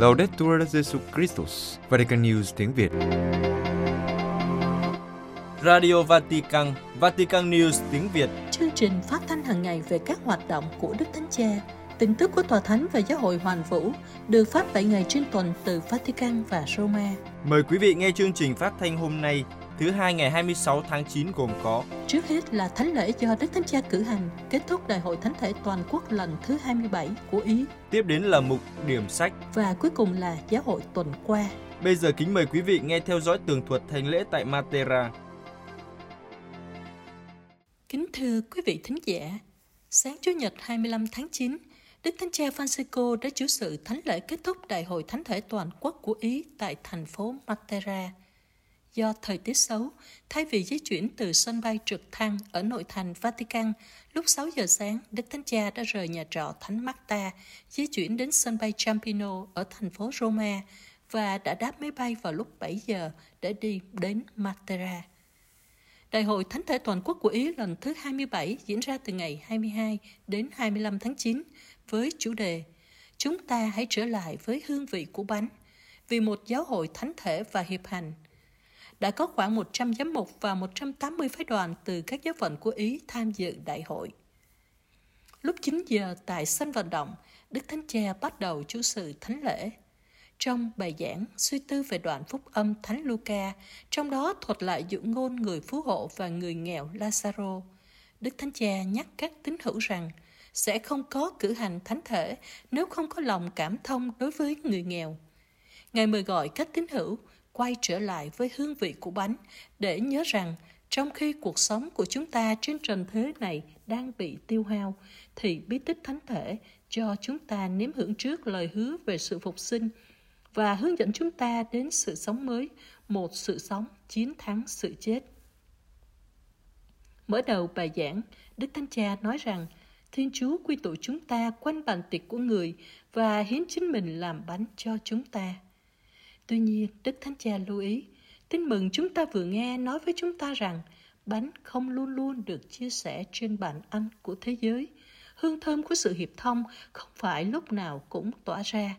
Laudetur Jesu Christus, Vatican News tiếng Việt. Radio Vatican, Vatican News tiếng Việt. Chương trình phát thanh hàng ngày về các hoạt động của Đức Thánh Cha, tin tức của Tòa Thánh và Giáo hội Hoàn Vũ được phát 7 ngày trên tuần từ Vatican và Roma. Mời quý vị nghe chương trình phát thanh hôm nay, thứ hai ngày 26 tháng 9 gồm có Trước hết là thánh lễ do Đức Thánh Cha cử hành, kết thúc Đại hội Thánh thể toàn quốc lần thứ 27 của Ý Tiếp đến là mục điểm sách. và cuối cùng là Giáo hội tuần qua. Bây giờ kính mời quý vị nghe theo dõi tường thuật thánh lễ tại Matera. Kính thưa quý vị thính giả, sáng Chủ nhật 25 tháng 9, Đức Thánh Cha Francisco đã chủ sự thánh lễ kết thúc Đại hội Thánh thể toàn quốc của Ý tại thành phố Matera. Do thời tiết xấu, thay vì di chuyển từ sân bay trực thăng ở nội thành Vatican, lúc 6 giờ sáng, Đức Thánh Cha đã rời nhà trọ Thánh Marta, di chuyển đến sân bay Ciampino ở thành phố Roma và đã đáp máy bay vào lúc 7 giờ để đi đến Matera. Đại hội Thánh thể toàn quốc của Ý lần thứ 27 diễn ra từ ngày 22 đến 25 tháng 9 với chủ đề Chúng ta hãy trở lại với hương vị của bánh vì một giáo hội thánh thể và hiệp hành. Đã có khoảng 100 giám mục và 180 phái đoàn từ các giáo phận của Ý tham dự đại hội. Lúc 9 giờ tại sân vận động, Đức Thánh Cha bắt đầu chủ sự thánh lễ. Trong bài giảng suy tư về đoạn phúc âm Thánh Luca, trong đó thuật lại dụ ngôn người phú hộ và người nghèo Lazaro, Đức Thánh Cha nhắc các tín hữu rằng sẽ không có cử hành thánh thể nếu không có lòng cảm thông đối với người nghèo. Ngài mời gọi các tín hữu quay trở lại với hương vị của bánh để nhớ rằng trong khi cuộc sống của chúng ta trên trần thế này đang bị tiêu hao, thì bí tích thánh thể cho chúng ta nếm hưởng trước lời hứa về sự phục sinh và hướng dẫn chúng ta đến sự sống mới, một sự sống chiến thắng sự chết. Mở đầu bài giảng, Đức Thánh Cha nói rằng Thiên Chúa quy tụ chúng ta quanh bàn tiệc của người và hiến chính mình làm bánh cho chúng ta. Tuy nhiên, Đức Thánh Cha lưu ý, tin mừng chúng ta vừa nghe nói với chúng ta rằng bánh không luôn luôn được chia sẻ trên bàn ăn của thế giới. Hương thơm của sự hiệp thông không phải lúc nào cũng tỏa ra.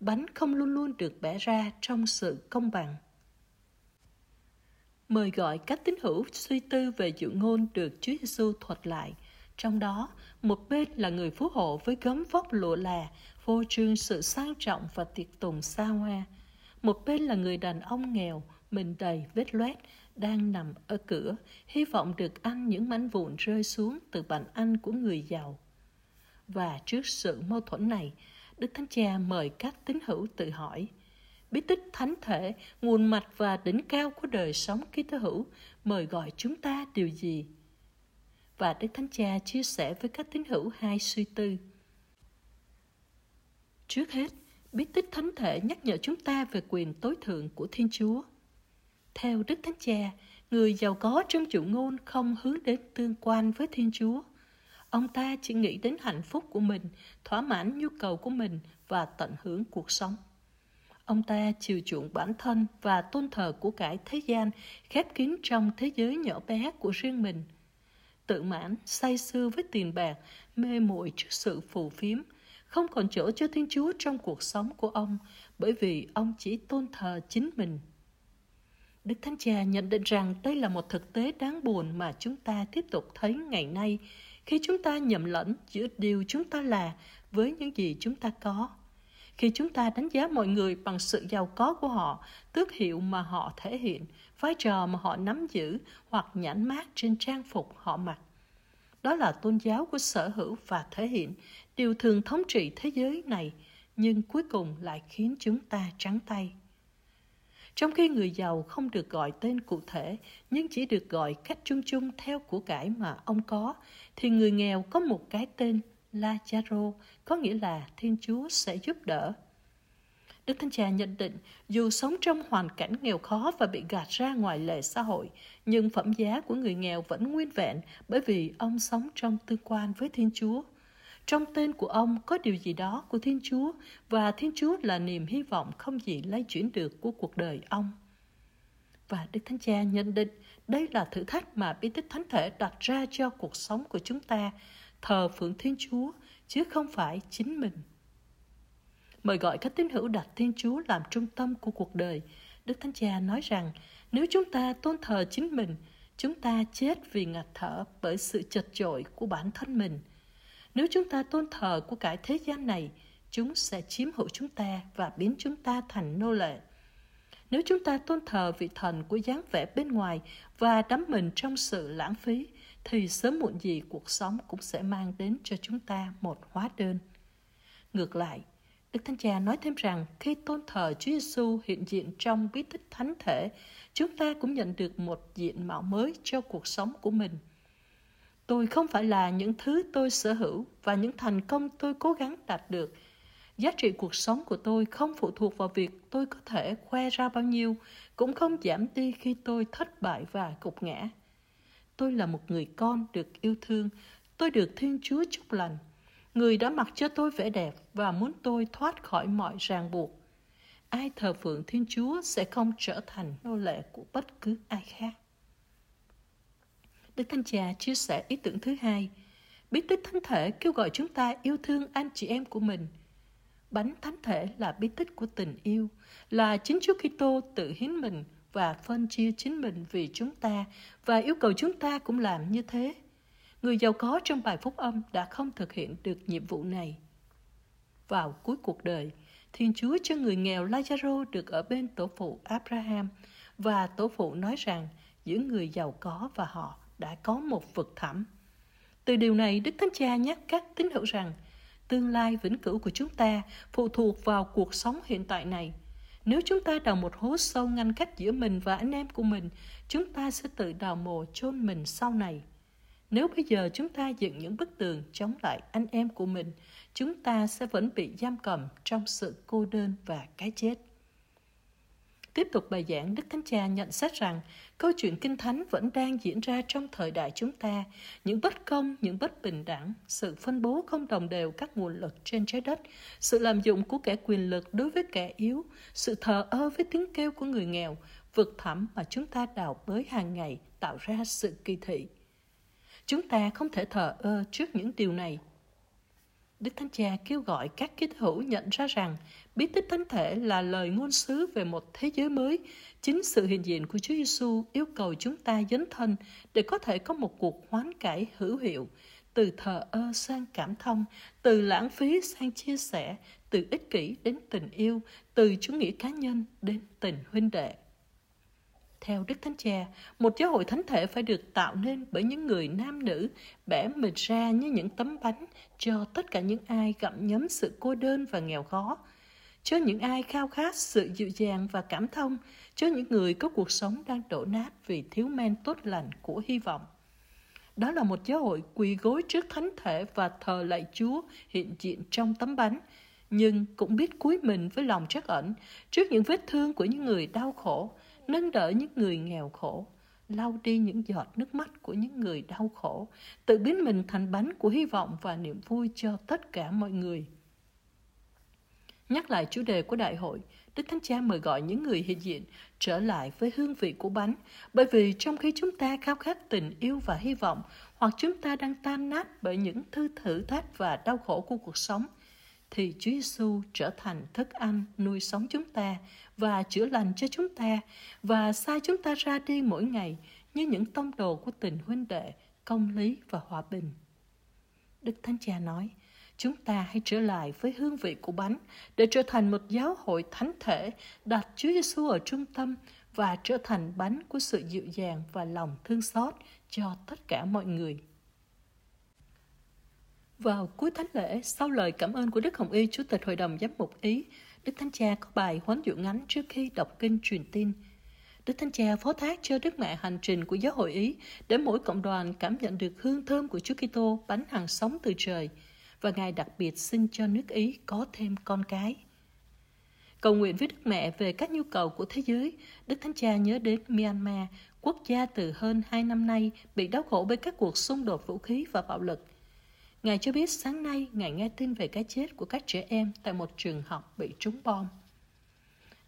Bánh không luôn luôn được bẻ ra trong sự công bằng. Mời gọi các tín hữu suy tư về dụ ngôn được Chúa Giêsu thuật lại. Trong đó, một bên là người phú hộ với gấm vóc lụa là, vô trương sự sang trọng và tiệc tùng xa hoa. Một bên là người đàn ông nghèo, mình đầy vết loét, đang nằm ở cửa, hy vọng được ăn những mảnh vụn rơi xuống từ bàn ăn của người giàu. Và trước sự mâu thuẫn này, Đức Thánh Cha mời các tín hữu tự hỏi, bí tích thánh thể, nguồn mạch và đỉnh cao của đời sống ký tố hữu mời gọi chúng ta điều gì? Và Đức Thánh Cha chia sẻ với các tín hữu hai suy tư. Trước hết, bí tích thánh thể nhắc nhở chúng ta về quyền tối thượng của Thiên Chúa. Theo Đức Thánh Cha, người giàu có trong chủ ngôn không hướng đến tương quan với Thiên Chúa. Ông ta chỉ nghĩ đến hạnh phúc của mình, thỏa mãn nhu cầu của mình và tận hưởng cuộc sống. Ông ta chiều chuộng bản thân và tôn thờ của cải thế gian khép kín trong thế giới nhỏ bé của riêng mình. Tự mãn, say sưa với tiền bạc, mê muội trước sự phù phiếm, không còn chỗ cho Thiên Chúa trong cuộc sống của ông bởi vì ông chỉ tôn thờ chính mình. Đức Thánh Cha nhận định rằng đây là một thực tế đáng buồn mà chúng ta tiếp tục thấy ngày nay khi chúng ta nhầm lẫn giữa điều chúng ta là với những gì chúng ta có. Khi chúng ta đánh giá mọi người bằng sự giàu có của họ, tước hiệu mà họ thể hiện, vai trò mà họ nắm giữ hoặc nhãn mát trên trang phục họ mặc. Đó là tôn giáo của sở hữu và thể hiện, điều thường thống trị thế giới này, nhưng cuối cùng lại khiến chúng ta trắng tay. Trong khi người giàu không được gọi tên cụ thể, nhưng chỉ được gọi cách chung chung theo của cải mà ông có, thì người nghèo có một cái tên Lazaro, có nghĩa là Thiên Chúa sẽ giúp đỡ. Đức Thánh Cha nhận định, dù sống trong hoàn cảnh nghèo khó và bị gạt ra ngoài lề xã hội, nhưng phẩm giá của người nghèo vẫn nguyên vẹn bởi vì ông sống trong tương quan với Thiên Chúa. Trong tên của ông có điều gì đó của Thiên Chúa và Thiên Chúa là niềm hy vọng không gì lay chuyển được của cuộc đời ông. Và Đức Thánh Cha nhận định đây là thử thách mà bí tích thánh thể đặt ra cho cuộc sống của chúng ta, thờ phượng Thiên Chúa chứ không phải chính mình. mời gọi các tín hữu đặt Thiên Chúa làm trung tâm của cuộc đời. Đức Thánh Cha nói rằng, nếu chúng ta tôn thờ chính mình, chúng ta chết vì ngạt thở bởi sự chật chội của bản thân mình. Nếu chúng ta tôn thờ của cải thế gian này, chúng sẽ chiếm hữu chúng ta và biến chúng ta thành nô lệ. Nếu chúng ta tôn thờ vị thần của dáng vẻ bên ngoài và đắm mình trong sự lãng phí, thì sớm muộn gì cuộc sống cũng sẽ mang đến cho chúng ta một hóa đơn. Ngược lại, Đức Thánh Cha nói thêm rằng khi tôn thờ Chúa Giêsu hiện diện trong bí tích thánh thể, chúng ta cũng nhận được một diện mạo mới cho cuộc sống của mình. Tôi không phải là những thứ tôi sở hữu và những thành công tôi cố gắng đạt được. Giá trị cuộc sống của tôi không phụ thuộc vào việc tôi có thể khoe ra bao nhiêu, cũng không giảm đi khi tôi thất bại và gục ngã. Tôi là một người con được yêu thương, tôi được Thiên Chúa chúc lành Người đã mặc cho tôi vẻ đẹp và muốn tôi thoát khỏi mọi ràng buộc. Ai thờ phượng Thiên Chúa sẽ không trở thành nô lệ của bất cứ ai khác. Đức Thánh Cha chia sẻ ý tưởng thứ hai. Bí tích thánh thể kêu gọi chúng ta yêu thương anh chị em của mình. Bánh thánh thể là bí tích của tình yêu, là chính Chúa Kitô tự hiến mình và phân chia chính mình vì chúng ta và yêu cầu chúng ta cũng làm như thế. Người giàu có trong bài phúc âm đã không thực hiện được nhiệm vụ này. Vào cuối cuộc đời, Thiên Chúa cho người nghèo Lazaro được ở bên tổ phụ Abraham và tổ phụ nói rằng giữa người giàu có và họ đã có một vực thẳm. Từ điều này, Đức Thánh Cha nhắc các tín hữu rằng tương lai vĩnh cửu của chúng ta phụ thuộc vào cuộc sống hiện tại này. Nếu chúng ta đào một hố sâu ngăn cách giữa mình và anh em của mình, chúng ta sẽ tự đào mồ chôn mình sau này. Nếu bây giờ chúng ta dựng những bức tường chống lại anh em của mình, chúng ta sẽ vẫn bị giam cầm trong sự cô đơn và cái chết. Tiếp tục bài giảng, Đức Thánh Cha nhận xét rằng câu chuyện Kinh Thánh vẫn đang diễn ra trong thời đại chúng ta. Những bất công, những bất bình đẳng, sự phân bố không đồng đều các nguồn lực trên trái đất, sự lạm dụng của kẻ quyền lực đối với kẻ yếu, sự thờ ơ với tiếng kêu của người nghèo, vực thẳm mà chúng ta đào bới hàng ngày tạo ra sự kỳ thị. Chúng ta không thể thờ ơ trước những điều này. Đức Thánh Cha kêu gọi các kết hữu nhận ra rằng bí tích thánh thể là lời ngôn sứ về một thế giới mới. Chính sự hiện diện của Chúa Giêsu yêu cầu chúng ta dấn thân để có thể có một cuộc hoán cải hữu hiệu, từ thờ ơ sang cảm thông, từ lãng phí sang chia sẻ, từ ích kỷ đến tình yêu, từ chủ nghĩa cá nhân đến tình huynh đệ. Theo Đức Thánh Cha, một giáo hội thánh thể phải được tạo nên bởi những người nam nữ bẻ mình ra như những tấm bánh cho tất cả những ai gặm nhấm sự cô đơn và nghèo khó, cho những ai khao khát sự dịu dàng và cảm thông, cho những người có cuộc sống đang đổ nát vì thiếu men tốt lành của hy vọng. Đó là một giáo hội quỳ gối trước thánh thể và thờ lạy Chúa hiện diện trong tấm bánh, nhưng cũng biết cúi mình với lòng trắc ẩn trước những vết thương của những người đau khổ, nâng đỡ những người nghèo khổ, lau đi những giọt nước mắt của những người đau khổ, tự biến mình thành bánh của hy vọng và niềm vui cho tất cả mọi người. Nhắc lại chủ đề của đại hội, Đức Thánh Cha mời gọi những người hiện diện trở lại với hương vị của bánh, bởi vì trong khi chúng ta khao khát tình yêu và hy vọng, hoặc chúng ta đang tan nát bởi những thư thử thách và đau khổ của cuộc sống – thì Chúa Giêsu trở thành thức ăn nuôi sống chúng ta và chữa lành cho chúng ta và sai chúng ta ra đi mỗi ngày như những tông đồ của tình huynh đệ, công lý và hòa bình. Đức Thánh Cha nói, chúng ta hãy trở lại với hương vị của bánh để trở thành một giáo hội thánh thể đặt Chúa Giêsu ở trung tâm và trở thành bánh của sự dịu dàng và lòng thương xót cho tất cả mọi người. Vào cuối thánh lễ, sau lời cảm ơn của Đức Hồng Y, Chủ tịch Hội đồng Giám mục Ý, Đức Thánh Cha có bài huấn dụ ngắn trước khi đọc kinh truyền tin. Đức Thánh Cha phó thác cho Đức Mẹ hành trình của giáo hội Ý để mỗi cộng đoàn cảm nhận được hương thơm của Chúa Kitô bánh hàng sống từ trời và Ngài đặc biệt xin cho nước Ý có thêm con cái. Cầu nguyện với Đức Mẹ về các nhu cầu của thế giới, Đức Thánh Cha nhớ đến Myanmar, quốc gia từ hơn hai năm nay bị đau khổ bởi các cuộc xung đột vũ khí và bạo lực – Ngài cho biết sáng nay Ngài nghe tin về cái chết của các trẻ em tại một trường học bị trúng bom.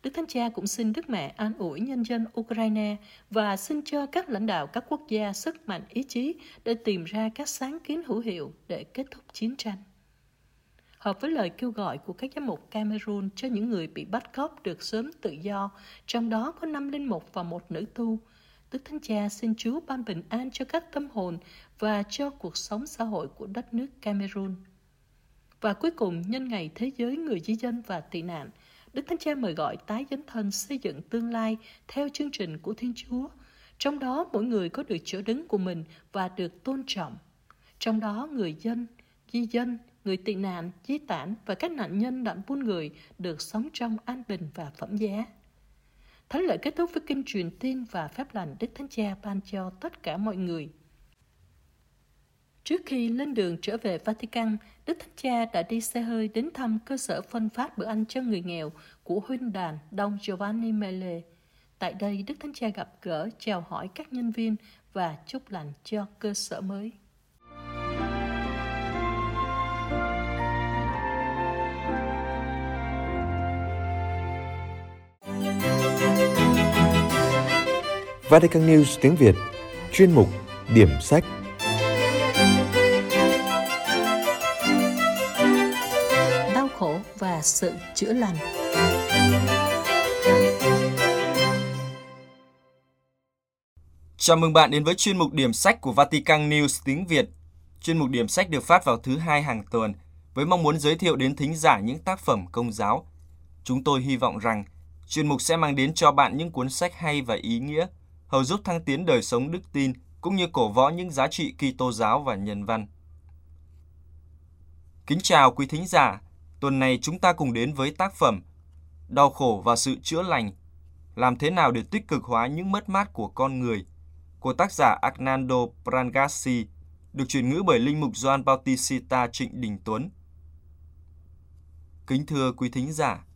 Đức Thánh Cha cũng xin Đức Mẹ an ủi nhân dân Ukraine và xin cho các lãnh đạo các quốc gia sức mạnh ý chí để tìm ra các sáng kiến hữu hiệu để kết thúc chiến tranh. hợp với lời kêu gọi của các giám mục Cameroon cho những người bị bắt cóc được sớm tự do, trong đó có năm linh mục và một nữ tu. Đức Thánh Cha xin Chúa ban bình an cho các tâm hồn và cho cuộc sống xã hội của đất nước Cameroon. Và cuối cùng, nhân ngày Thế giới người di dân và tị nạn, Đức Thánh Cha mời gọi tái dấn thân xây dựng tương lai theo chương trình của Thiên Chúa. Trong đó, mỗi người có được chỗ đứng của mình và được tôn trọng. Trong đó, người dân, di dân, người tị nạn, di tản và các nạn nhân nạn buôn người được sống trong an bình và phẩm giá. Thánh lễ kết thúc với kinh truyền tin và phép lành Đức Thánh Cha ban cho tất cả mọi người. Trước khi lên đường trở về Vatican, Đức Thánh Cha đã đi xe hơi đến thăm cơ sở phân phát bữa ăn cho người nghèo của huynh đàn Don Giovanni Mele. Tại đây, Đức Thánh Cha gặp gỡ, chào hỏi các nhân viên và chúc lành cho cơ sở mới. Vatican News tiếng Việt Chuyên mục Điểm sách sự chữa lành Chào mừng bạn đến với chuyên mục điểm sách của Vatican News tiếng Việt. Chuyên mục điểm sách được phát vào thứ hai hàng tuần với mong muốn giới thiệu đến thính giả những tác phẩm công giáo. Chúng tôi hy vọng rằng chuyên mục sẽ mang đến cho bạn những cuốn sách hay và ý nghĩa, hầu giúp thăng tiến đời sống đức tin cũng như cổ võ những giá trị Kitô giáo và nhân văn. Kính chào quý thính giả, tuần này chúng ta cùng đến với tác phẩm Đau khổ và sự chữa lành. Làm thế nào để tích cực hóa những mất mát của con người của tác giả Arnaldo Prangasi được chuyển ngữ bởi linh mục Gioan Bautista Trịnh Đình Tuấn. Kính thưa quý thính giả,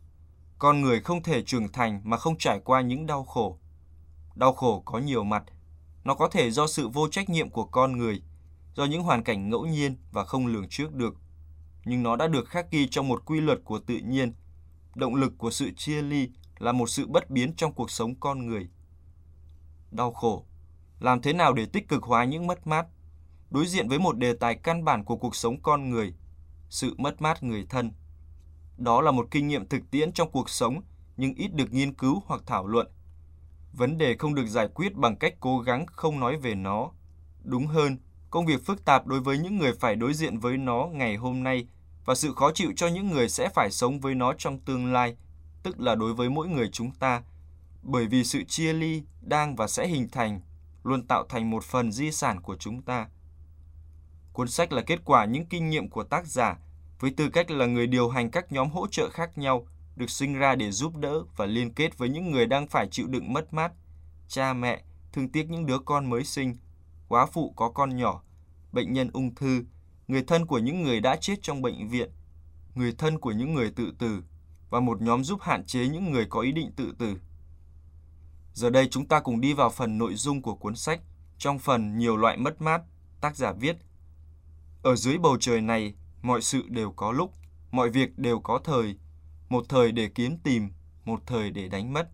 con người không thể trưởng thành mà không trải qua những đau khổ. Đau khổ có nhiều mặt. Nó có thể do sự vô trách nhiệm của con người, do những hoàn cảnh ngẫu nhiên và không lường trước được. Nhưng nó đã được khắc ghi trong một quy luật của tự nhiên. Động lực của sự chia ly là một sự bất biến trong cuộc sống con người. Đau khổ. Làm thế nào để tích cực hóa những mất mát? Đối diện với một đề tài căn bản của cuộc sống con người, sự mất mát người thân. Đó là một kinh nghiệm thực tiễn trong cuộc sống nhưng ít được nghiên cứu hoặc thảo luận. Vấn đề không được giải quyết bằng cách cố gắng không nói về nó. Đúng hơn, công việc phức tạp đối với những người phải đối diện với nó ngày hôm nay và sự khó chịu cho những người sẽ phải sống với nó trong tương lai, tức là đối với mỗi người chúng ta, bởi vì sự chia ly đang và sẽ hình thành, luôn tạo thành một phần di sản của chúng ta. Cuốn sách là kết quả những kinh nghiệm của tác giả với tư cách là người điều hành các nhóm hỗ trợ khác nhau được sinh ra để giúp đỡ và liên kết với những người đang phải chịu đựng mất mát, cha mẹ, thương tiếc những đứa con mới sinh, quá phụ có con nhỏ, bệnh nhân ung thư, người thân của những người đã chết trong bệnh viện, người thân của những người tự tử và một nhóm giúp hạn chế những người có ý định tự tử. Giờ đây chúng ta cùng đi vào phần nội dung của cuốn sách. Trong phần nhiều loại mất mát, tác giả viết Ở dưới bầu trời này, mọi sự đều có lúc, mọi việc đều có thời, một thời để kiếm tìm, một thời để đánh mất.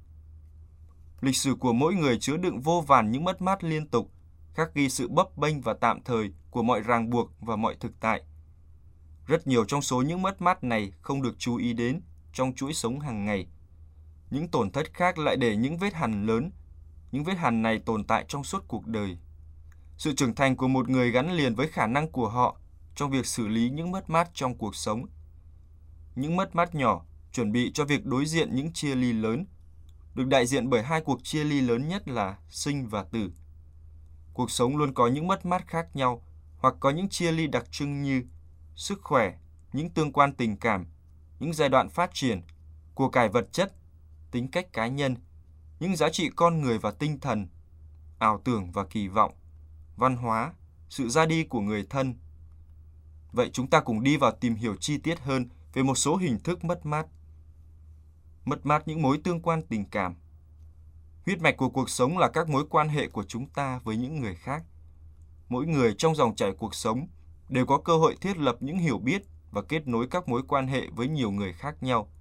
Lịch sử của mỗi người chứa đựng vô vàn những mất mát liên tục, khắc ghi sự bấp bênh và tạm thời của mọi ràng buộc và mọi thực tại. Rất nhiều trong số những mất mát này không được chú ý đến trong chuỗi sống hàng ngày. Những tổn thất khác lại để những vết hằn lớn. Những vết hằn này tồn tại trong suốt cuộc đời. Sự trưởng thành của một người gắn liền với khả năng của họ trong việc xử lý những mất mát trong cuộc sống. Những mất mát nhỏ chuẩn bị cho việc đối diện những chia ly lớn, được đại diện bởi hai cuộc chia ly lớn nhất là sinh và tử. Cuộc sống luôn có những mất mát khác nhau, hoặc có những chia ly đặc trưng như sức khỏe, những tương quan tình cảm, những giai đoạn phát triển, của cải vật chất, tính cách cá nhân, những giá trị con người và tinh thần, ảo tưởng và kỳ vọng, văn hóa, sự ra đi của người thân. Vậy chúng ta cùng đi vào tìm hiểu chi tiết hơn về một số hình thức mất mát. Mất mát những mối tương quan tình cảm. Huyết mạch của cuộc sống là các mối quan hệ của chúng ta với những người khác. Mỗi người trong dòng chảy cuộc sống đều có cơ hội thiết lập những hiểu biết và kết nối các mối quan hệ với nhiều người khác nhau.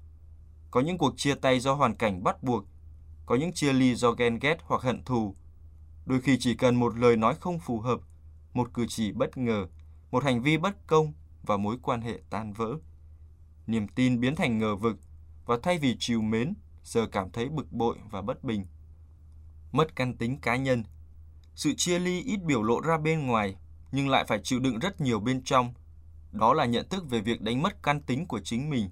Có những cuộc chia tay do hoàn cảnh bắt buộc, có những chia ly do ghen ghét hoặc hận thù. Đôi khi chỉ cần một lời nói không phù hợp, một cử chỉ bất ngờ, một hành vi bất công và mối quan hệ tan vỡ. niềm tin biến thành ngờ vực và thay vì chiều mến, giờ cảm thấy bực bội và bất bình. Mất căn tính cá nhân. Sự chia ly ít biểu lộ ra bên ngoài nhưng lại phải chịu đựng rất nhiều bên trong. Đó là nhận thức về việc đánh mất căn tính của chính mình.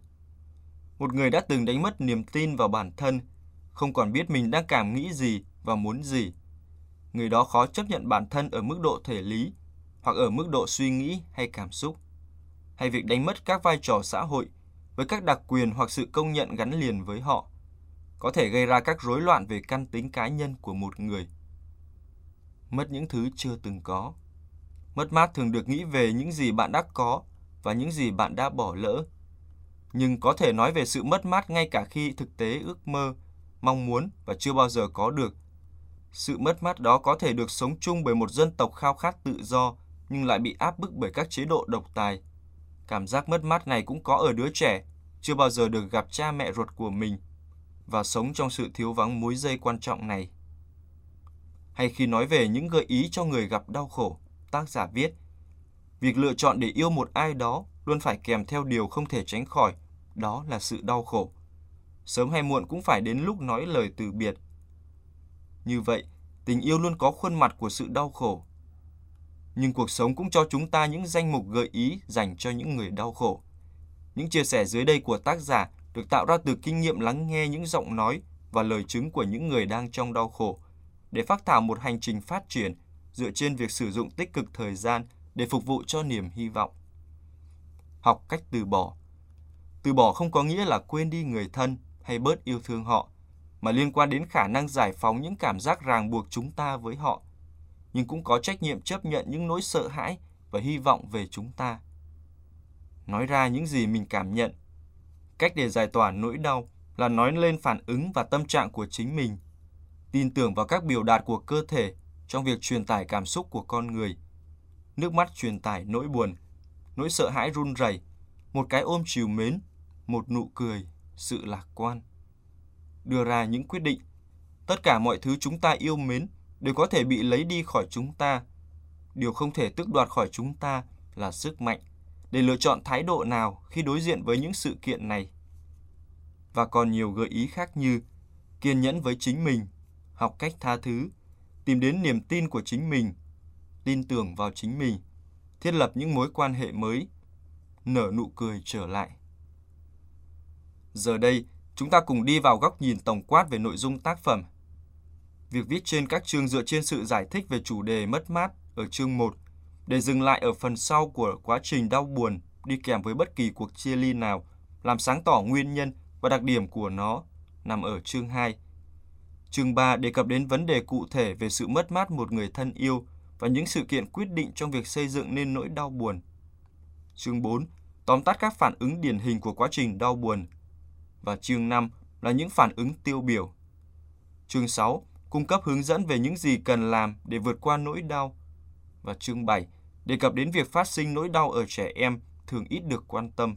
Một người đã từng đánh mất niềm tin vào bản thân, không còn biết mình đang cảm nghĩ gì và muốn gì. Người đó khó chấp nhận bản thân ở mức độ thể lý hoặc ở mức độ suy nghĩ hay cảm xúc. Hay việc đánh mất các vai trò xã hội với các đặc quyền hoặc sự công nhận gắn liền với họ có thể gây ra các rối loạn về căn tính cá nhân của một người. Mất những thứ chưa từng có. Mất mát thường được nghĩ về những gì bạn đã có và những gì bạn đã bỏ lỡ. Nhưng có thể nói về sự mất mát ngay cả khi thực tế ước mơ, mong muốn và chưa bao giờ có được. Sự mất mát đó có thể được sống chung bởi một dân tộc khao khát tự do nhưng lại bị áp bức bởi các chế độ độc tài. Cảm giác mất mát này cũng có ở đứa trẻ, chưa bao giờ được gặp cha mẹ ruột của mình và sống trong sự thiếu vắng mối dây quan trọng này. Hay khi nói về những gợi ý cho người gặp đau khổ, tác giả viết, việc lựa chọn để yêu một ai đó luôn phải kèm theo điều không thể tránh khỏi, đó là sự đau khổ. Sớm hay muộn cũng phải đến lúc nói lời từ biệt. Như vậy, tình yêu luôn có khuôn mặt của sự đau khổ. Nhưng cuộc sống cũng cho chúng ta những danh mục gợi ý dành cho những người đau khổ. Những chia sẻ dưới đây của tác giả được tạo ra từ kinh nghiệm lắng nghe những giọng nói và lời chứng của những người đang trong đau khổ để phát thảo một hành trình phát triển dựa trên việc sử dụng tích cực thời gian để phục vụ cho niềm hy vọng. Học cách từ bỏ. Từ bỏ không có nghĩa là quên đi người thân hay bớt yêu thương họ, mà liên quan đến khả năng giải phóng những cảm giác ràng buộc chúng ta với họ, nhưng cũng có trách nhiệm chấp nhận những nỗi sợ hãi và hy vọng về chúng ta. Nói ra những gì mình cảm nhận. Cách để giải tỏa nỗi đau là nói lên phản ứng và tâm trạng của chính mình, tin tưởng vào các biểu đạt của cơ thể trong việc truyền tải cảm xúc của con người. Nước mắt truyền tải nỗi buồn, nỗi sợ hãi run rẩy, một cái ôm chiều mến, một nụ cười, sự lạc quan. Đưa ra những quyết định. Tất cả mọi thứ chúng ta yêu mến đều có thể bị lấy đi khỏi chúng ta. Điều không thể tước đoạt khỏi chúng ta là sức mạnh để lựa chọn thái độ nào khi đối diện với những sự kiện này. Và còn nhiều gợi ý khác như kiên nhẫn với chính mình, học cách tha thứ, tìm đến niềm tin của chính mình, tin tưởng vào chính mình, thiết lập những mối quan hệ mới, nở nụ cười trở lại. Giờ đây, chúng ta cùng đi vào góc nhìn tổng quát về nội dung tác phẩm. Việc viết trên các chương dựa trên sự giải thích về chủ đề mất mát ở chương 1 để dừng lại ở phần sau của quá trình đau buồn đi kèm với bất kỳ cuộc chia ly nào, làm sáng tỏ nguyên nhân và đặc điểm của nó nằm ở chương 2. Chương 3 đề cập đến vấn đề cụ thể về sự mất mát một người thân yêu và những sự kiện quyết định trong việc xây dựng nên nỗi đau buồn. Chương 4 tóm tắt các phản ứng điển hình của quá trình đau buồn. Và chương 5 là những phản ứng tiêu biểu. Chương 6 cung cấp hướng dẫn về những gì cần làm để vượt qua nỗi đau. Và chương bày đề cập đến việc phát sinh nỗi đau ở trẻ em thường ít được quan tâm.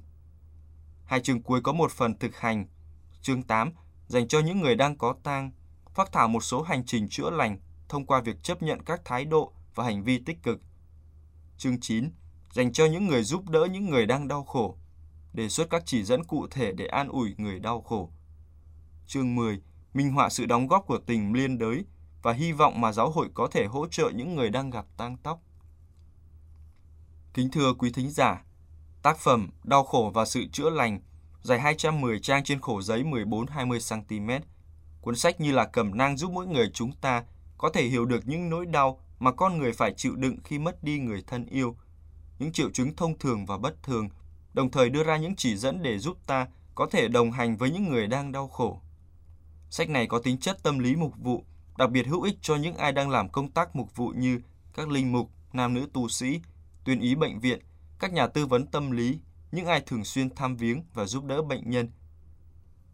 Hai chương cuối có một phần thực hành. Chương 8 dành cho những người đang có tang, phát thảo một số hành trình chữa lành thông qua việc chấp nhận các thái độ và hành vi tích cực. Chương 9 dành cho những người giúp đỡ những người đang đau khổ, đề xuất các chỉ dẫn cụ thể để an ủi người đau khổ. Chương 10 minh họa sự đóng góp của tình liên đới và hy vọng mà giáo hội có thể hỗ trợ những người đang gặp tang tóc. Kính thưa quý thính giả, tác phẩm Đau khổ và sự chữa lành dài 210 trang trên khổ giấy 14-20 cm. Cuốn sách như là cầm nang giúp mỗi người chúng ta có thể hiểu được những nỗi đau mà con người phải chịu đựng khi mất đi người thân yêu, những triệu chứng thông thường và bất thường, đồng thời đưa ra những chỉ dẫn để giúp ta có thể đồng hành với những người đang đau khổ. Sách này có tính chất tâm lý mục vụ, đặc biệt hữu ích cho những ai đang làm công tác mục vụ như các linh mục, nam nữ tu sĩ, tuyên ý bệnh viện, các nhà tư vấn tâm lý, những ai thường xuyên thăm viếng và giúp đỡ bệnh nhân.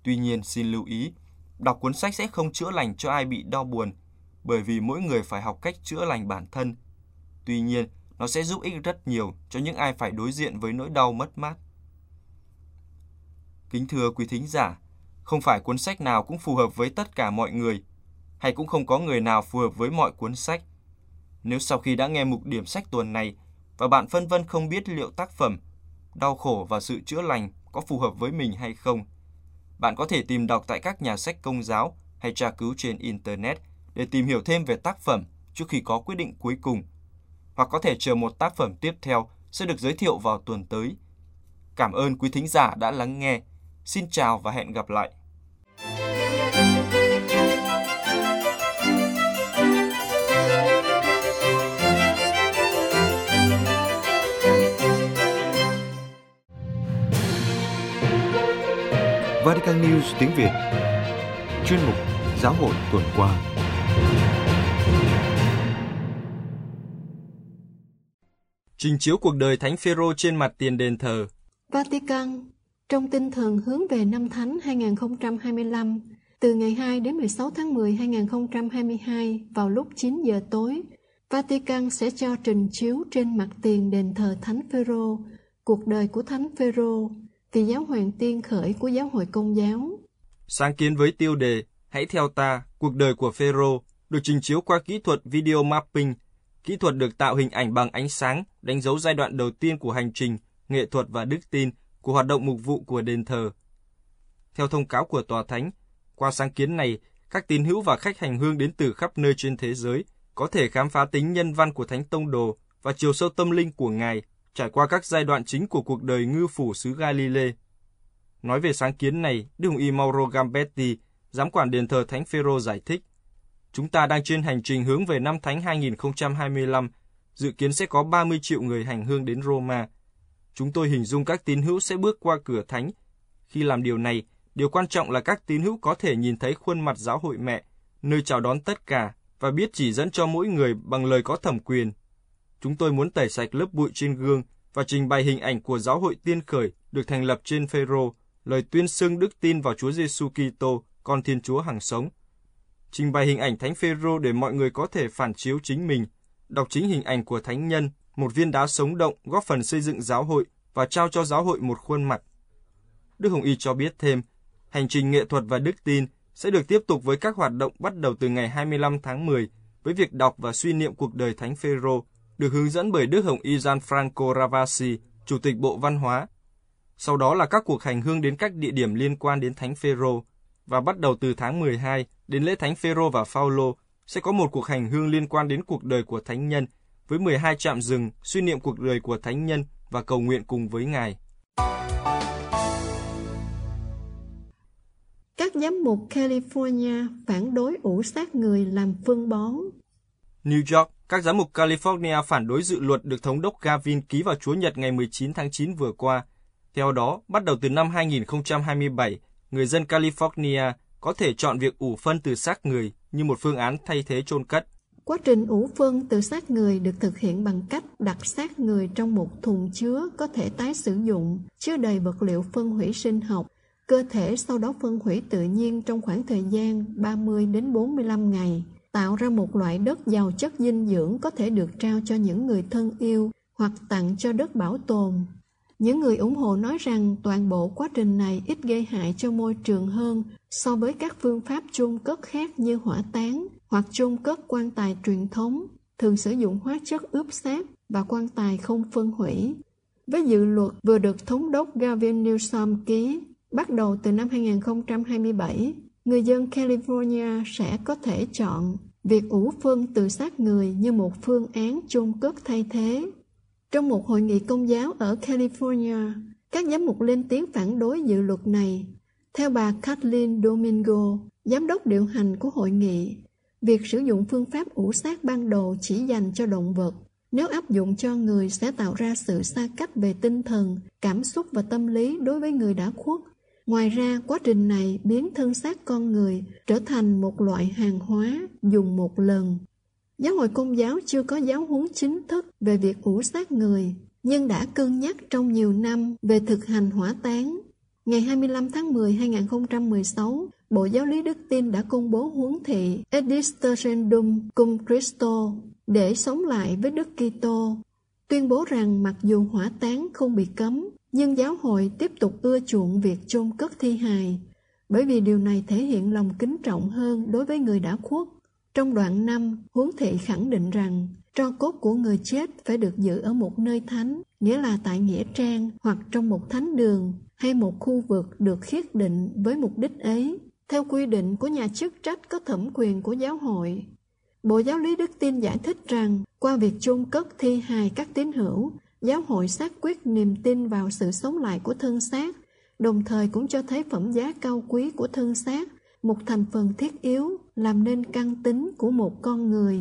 Tuy nhiên, xin lưu ý, đọc cuốn sách sẽ không chữa lành cho ai bị đau buồn, bởi vì mỗi người phải học cách chữa lành bản thân. Tuy nhiên, nó sẽ giúp ích rất nhiều cho những ai phải đối diện với nỗi đau mất mát. Kính thưa quý thính giả, không phải cuốn sách nào cũng phù hợp với tất cả mọi người, hay cũng không có người nào phù hợp với mọi cuốn sách. Nếu sau khi đã nghe mục điểm sách tuần này và bạn phân vân không biết liệu tác phẩm, Đau khổ và sự chữa lành có phù hợp với mình hay không. Bạn có thể tìm đọc tại các nhà sách công giáo hay tra cứu trên Internet để tìm hiểu thêm về tác phẩm trước khi có quyết định cuối cùng. Hoặc có thể chờ một tác phẩm tiếp theo sẽ được giới thiệu vào tuần tới. Cảm ơn quý thính giả đã lắng nghe. Xin chào và hẹn gặp lại. Vatican News tiếng Việt. Chuyên mục Giáo hội tuần qua. Trình chiếu cuộc đời Thánh Phêrô trên mặt tiền đền thờ. Vatican trong tinh thần hướng về năm Thánh 2025 từ ngày 2 đến 16 tháng 10 2022 vào lúc 9 giờ tối, Vatican sẽ cho trình chiếu trên mặt tiền đền thờ Thánh Phêrô cuộc đời của Thánh Phêrô Kỳ giáo hoàng tiên khởi của giáo hội công giáo. Sáng kiến với tiêu đề Hãy theo ta, cuộc đời của Phêrô được trình chiếu qua kỹ thuật video mapping. Kỹ thuật được tạo hình ảnh bằng ánh sáng, đánh dấu giai đoạn đầu tiên của hành trình, nghệ thuật và đức tin của hoạt động mục vụ của đền thờ. Theo thông cáo của Tòa Thánh, qua sáng kiến này, các tín hữu và khách hành hương đến từ khắp nơi trên thế giới có thể khám phá tính nhân văn của Thánh Tông Đồ và chiều sâu tâm linh của Ngài trải qua các giai đoạn chính của cuộc đời ngư phủ xứ Galilee. Nói về sáng kiến này, Đức Hồng Y Mauro Gambetti, giám quản đền thờ Thánh Phêrô giải thích, Chúng ta đang trên hành trình hướng về năm Thánh 2025, dự kiến sẽ có 30 triệu người hành hương đến Roma. Chúng tôi hình dung các tín hữu sẽ bước qua cửa thánh. Khi làm điều này, điều quan trọng là các tín hữu có thể nhìn thấy khuôn mặt giáo hội mẹ, nơi chào đón tất cả và biết chỉ dẫn cho mỗi người bằng lời có thẩm quyền Chúng tôi muốn tẩy sạch lớp bụi trên gương và trình bày hình ảnh của giáo hội tiên khởi được thành lập trên Phêrô, lời tuyên xưng đức tin vào Chúa Giêsu Kitô, con Thiên Chúa hàng sống. Trình bày hình ảnh Thánh Phêrô để mọi người có thể phản chiếu chính mình, đọc chính hình ảnh của thánh nhân, một viên đá sống động góp phần xây dựng giáo hội và trao cho giáo hội một khuôn mặt. Đức Hồng Y cho biết thêm, hành trình nghệ thuật và đức tin sẽ được tiếp tục với các hoạt động bắt đầu từ ngày 25 tháng 10 với việc đọc và suy niệm cuộc đời Thánh Phêrô được hướng dẫn bởi Đức Hồng Y Gianfranco Ravasi, Chủ tịch Bộ Văn hóa. Sau đó là các cuộc hành hương đến các địa điểm liên quan đến Thánh Phêrô và bắt đầu từ tháng 12 đến lễ Thánh Phêrô và Phaolô sẽ có một cuộc hành hương liên quan đến cuộc đời của thánh nhân với 12 trạm dừng suy niệm cuộc đời của thánh nhân và cầu nguyện cùng với Ngài. Các giám mục California phản đối ủ xác người làm phân bón. New York các giám mục California phản đối dự luật được Thống đốc Gavin ký vào Chúa Nhật ngày 19 tháng 9 vừa qua. Theo đó, bắt đầu từ năm 2027, người dân California có thể chọn việc ủ phân từ xác người như một phương án thay thế chôn cất. Quá trình ủ phân từ xác người được thực hiện bằng cách đặt xác người trong một thùng chứa có thể tái sử dụng, chứa đầy vật liệu phân hủy sinh học. Cơ thể sau đó phân hủy tự nhiên trong khoảng thời gian 30 đến 45 ngày tạo ra một loại đất giàu chất dinh dưỡng có thể được trao cho những người thân yêu hoặc tặng cho đất bảo tồn. Những người ủng hộ nói rằng toàn bộ quá trình này ít gây hại cho môi trường hơn so với các phương pháp chôn cất khác như hỏa táng hoặc chôn cất quan tài truyền thống, thường sử dụng hóa chất ướp xác và quan tài không phân hủy. Với dự luật vừa được Thống đốc Gavin Newsom ký, bắt đầu từ năm 2027, người dân California sẽ có thể chọn việc ủ phân từ xác người như một phương án chôn cất thay thế. Trong một hội nghị công giáo ở California, các giám mục lên tiếng phản đối dự luật này. Theo bà Kathleen Domingo, giám đốc điều hành của hội nghị, việc sử dụng phương pháp ủ xác ban đầu chỉ dành cho động vật. Nếu áp dụng cho người sẽ tạo ra sự xa cách về tinh thần, cảm xúc và tâm lý đối với người đã khuất Ngoài ra, quá trình này biến thân xác con người trở thành một loại hàng hóa dùng một lần. Giáo hội Công giáo chưa có giáo huấn chính thức về việc ủ xác người, nhưng đã cân nhắc trong nhiều năm về thực hành hỏa táng. Ngày 25 tháng 10, 2016, Bộ Giáo lý Đức Tin đã công bố huấn thị Edisterendum Cum Christo để sống lại với Đức Kitô, tuyên bố rằng mặc dù hỏa táng không bị cấm, nhưng giáo hội tiếp tục ưa chuộng việc chôn cất thi hài, bởi vì điều này thể hiện lòng kính trọng hơn đối với người đã khuất. Trong đoạn 5, huấn thị khẳng định rằng tro cốt của người chết phải được giữ ở một nơi thánh, nghĩa là tại nghĩa trang hoặc trong một thánh đường hay một khu vực được khiết định với mục đích ấy, theo quy định của nhà chức trách có thẩm quyền của giáo hội. Bộ Giáo lý Đức tin giải thích rằng, qua việc chôn cất thi hài các tín hữu, giáo hội xác quyết niềm tin vào sự sống lại của thân xác, đồng thời cũng cho thấy phẩm giá cao quý của thân xác, một thành phần thiết yếu làm nên căn tính của một con người.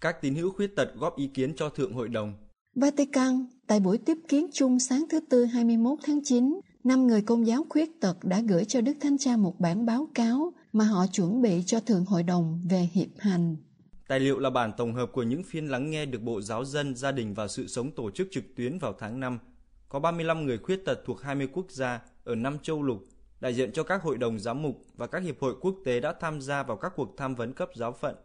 Các tín hữu khuyết tật góp ý kiến cho Thượng Hội đồng. Vatican, tại buổi tiếp kiến chung sáng thứ Tư 21 tháng 9, năm người công giáo khuyết tật đã gửi cho Đức Thánh Cha một bản báo cáo mà họ chuẩn bị cho Thượng Hội đồng về hiệp hành. Tài liệu là bản tổng hợp của những phiên lắng nghe được Bộ Giáo dân, Gia đình và Sự sống tổ chức trực tuyến vào tháng 5. Có 35 người khuyết tật thuộc 20 quốc gia ở 5 châu lục, đại diện cho các hội đồng giám mục và các hiệp hội quốc tế đã tham gia vào các cuộc tham vấn cấp giáo phận.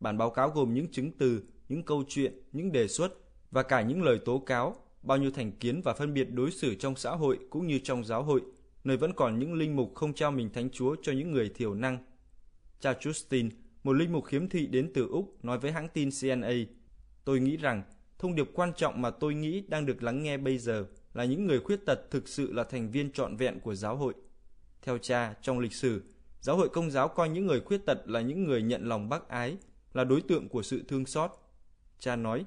Bản báo cáo gồm những chứng từ, những câu chuyện, những đề xuất và cả những lời tố cáo, bao nhiêu thành kiến và phân biệt đối xử trong xã hội cũng như trong giáo hội, nơi vẫn còn những linh mục không trao mình thánh chúa cho những người thiểu năng. Cha Justin, một linh mục khiếm thị đến từ Úc, nói với hãng tin CNA, Tôi nghĩ rằng thông điệp quan trọng mà tôi nghĩ đang được lắng nghe bây giờ là những người khuyết tật thực sự là thành viên trọn vẹn của giáo hội. Theo cha, trong lịch sử, giáo hội công giáo coi những người khuyết tật là những người nhận lòng bác ái, là đối tượng của sự thương xót. Cha nói,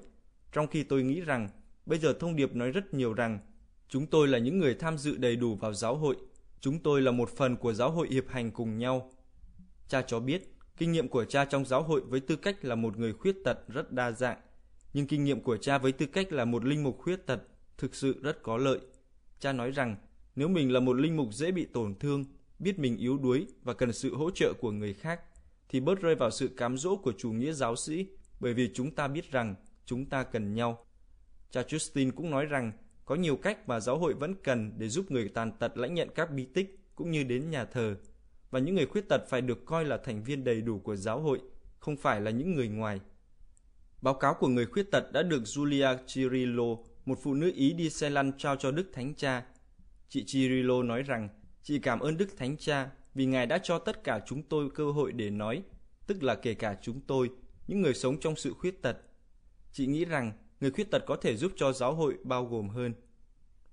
trong khi tôi nghĩ rằng bây giờ thông điệp nói rất nhiều rằng chúng tôi là những người tham dự đầy đủ vào giáo hội, chúng tôi là một phần của giáo hội hiệp hành cùng nhau. Cha cho biết, kinh nghiệm của cha trong giáo hội với tư cách là một người khuyết tật rất đa dạng, nhưng kinh nghiệm của cha với tư cách là một linh mục khuyết tật thực sự rất có lợi. Cha nói rằng, nếu mình là một linh mục dễ bị tổn thương, biết mình yếu đuối và cần sự hỗ trợ của người khác, thì bớt rơi vào sự cám dỗ của chủ nghĩa giáo sĩ, bởi vì chúng ta biết rằng chúng ta cần nhau. Cha Justin cũng nói rằng có nhiều cách mà giáo hội vẫn cần để giúp người tàn tật lãnh nhận các bí tích cũng như đến nhà thờ. Và những người khuyết tật phải được coi là thành viên đầy đủ của giáo hội, không phải là những người ngoài. Báo cáo của người khuyết tật đã được Julia Cirillo, một phụ nữ Ý đi xe lăn trao cho Đức Thánh Cha. Chị Cirillo nói rằng, chị cảm ơn Đức Thánh Cha vì Ngài đã cho tất cả chúng tôi cơ hội để nói, tức là kể cả chúng tôi, những người sống trong sự khuyết tật. Chị nghĩ rằng người khuyết tật có thể giúp cho giáo hội bao gồm hơn.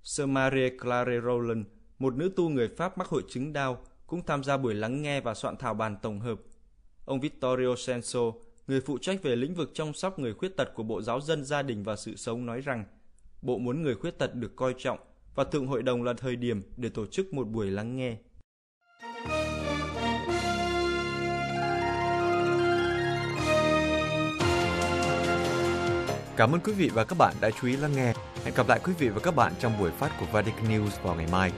Sir Marie Claire Rowland, một nữ tu người Pháp mắc hội chứng đau, cũng tham gia buổi lắng nghe và soạn thảo bản tổng hợp. Ông Vittorio Senso, người phụ trách về lĩnh vực chăm sóc người khuyết tật của Bộ Giáo dân Gia đình và Sự sống nói rằng, Bộ muốn người khuyết tật được coi trọng và Thượng Hội đồng là thời điểm để tổ chức một buổi lắng nghe. Cảm ơn quý vị và các bạn đã chú ý lắng nghe. Hẹn gặp lại quý vị và các bạn trong buổi phát của Vatican News vào ngày mai.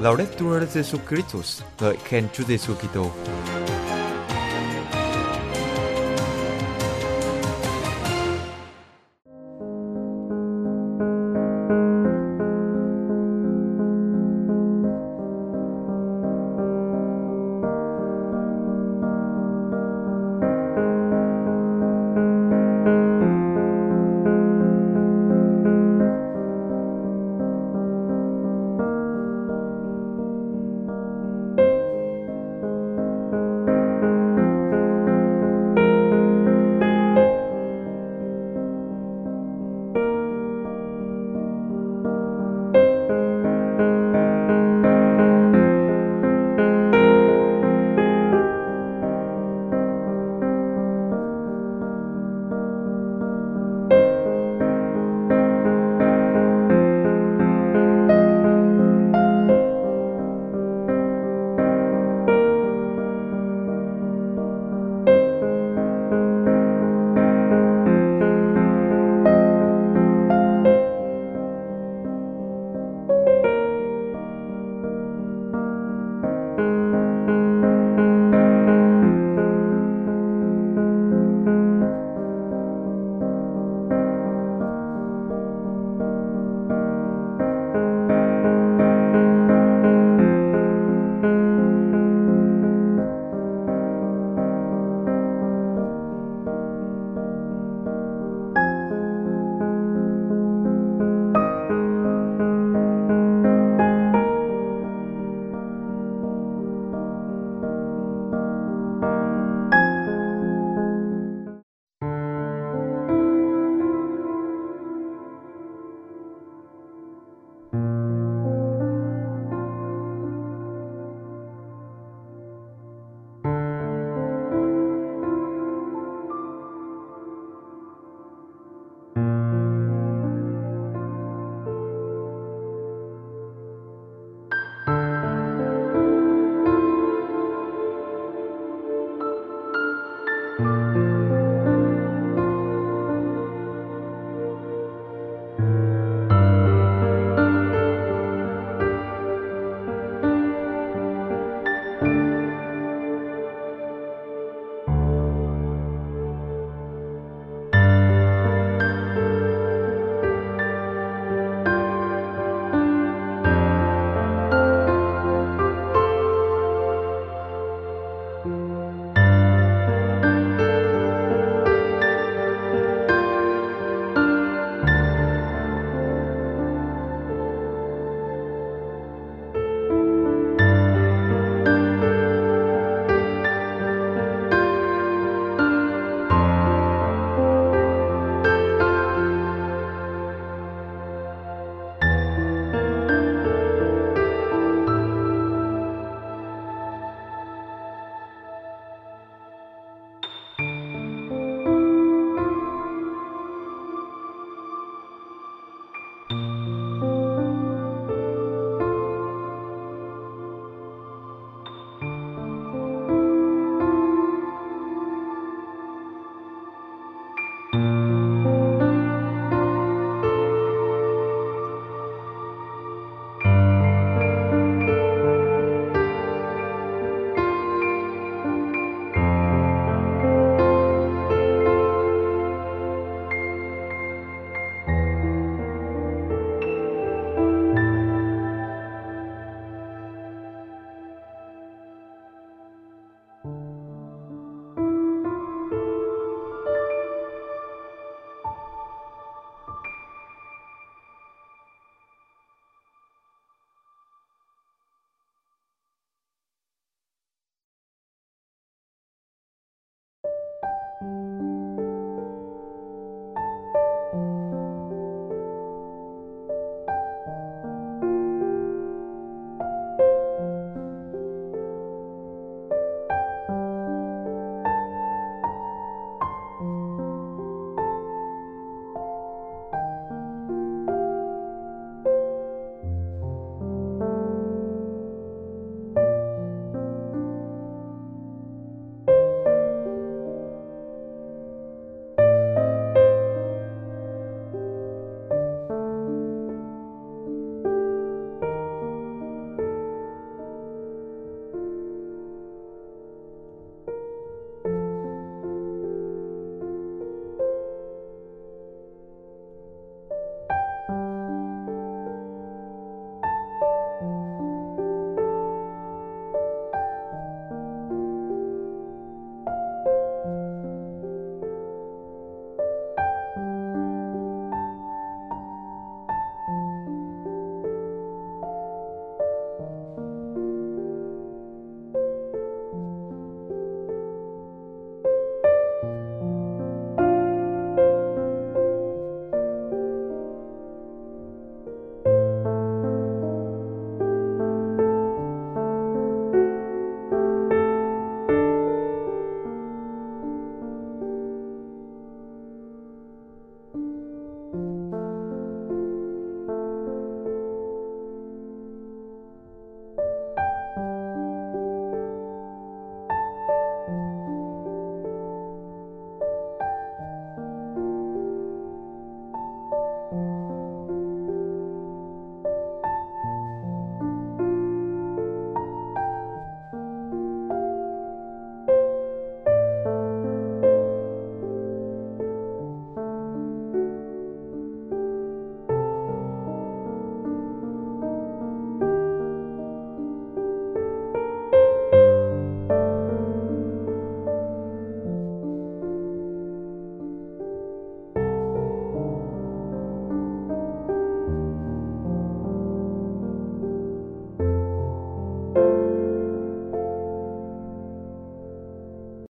Laudetur Jesus Christus, ngợi khen Chúa Giêsu Kitô.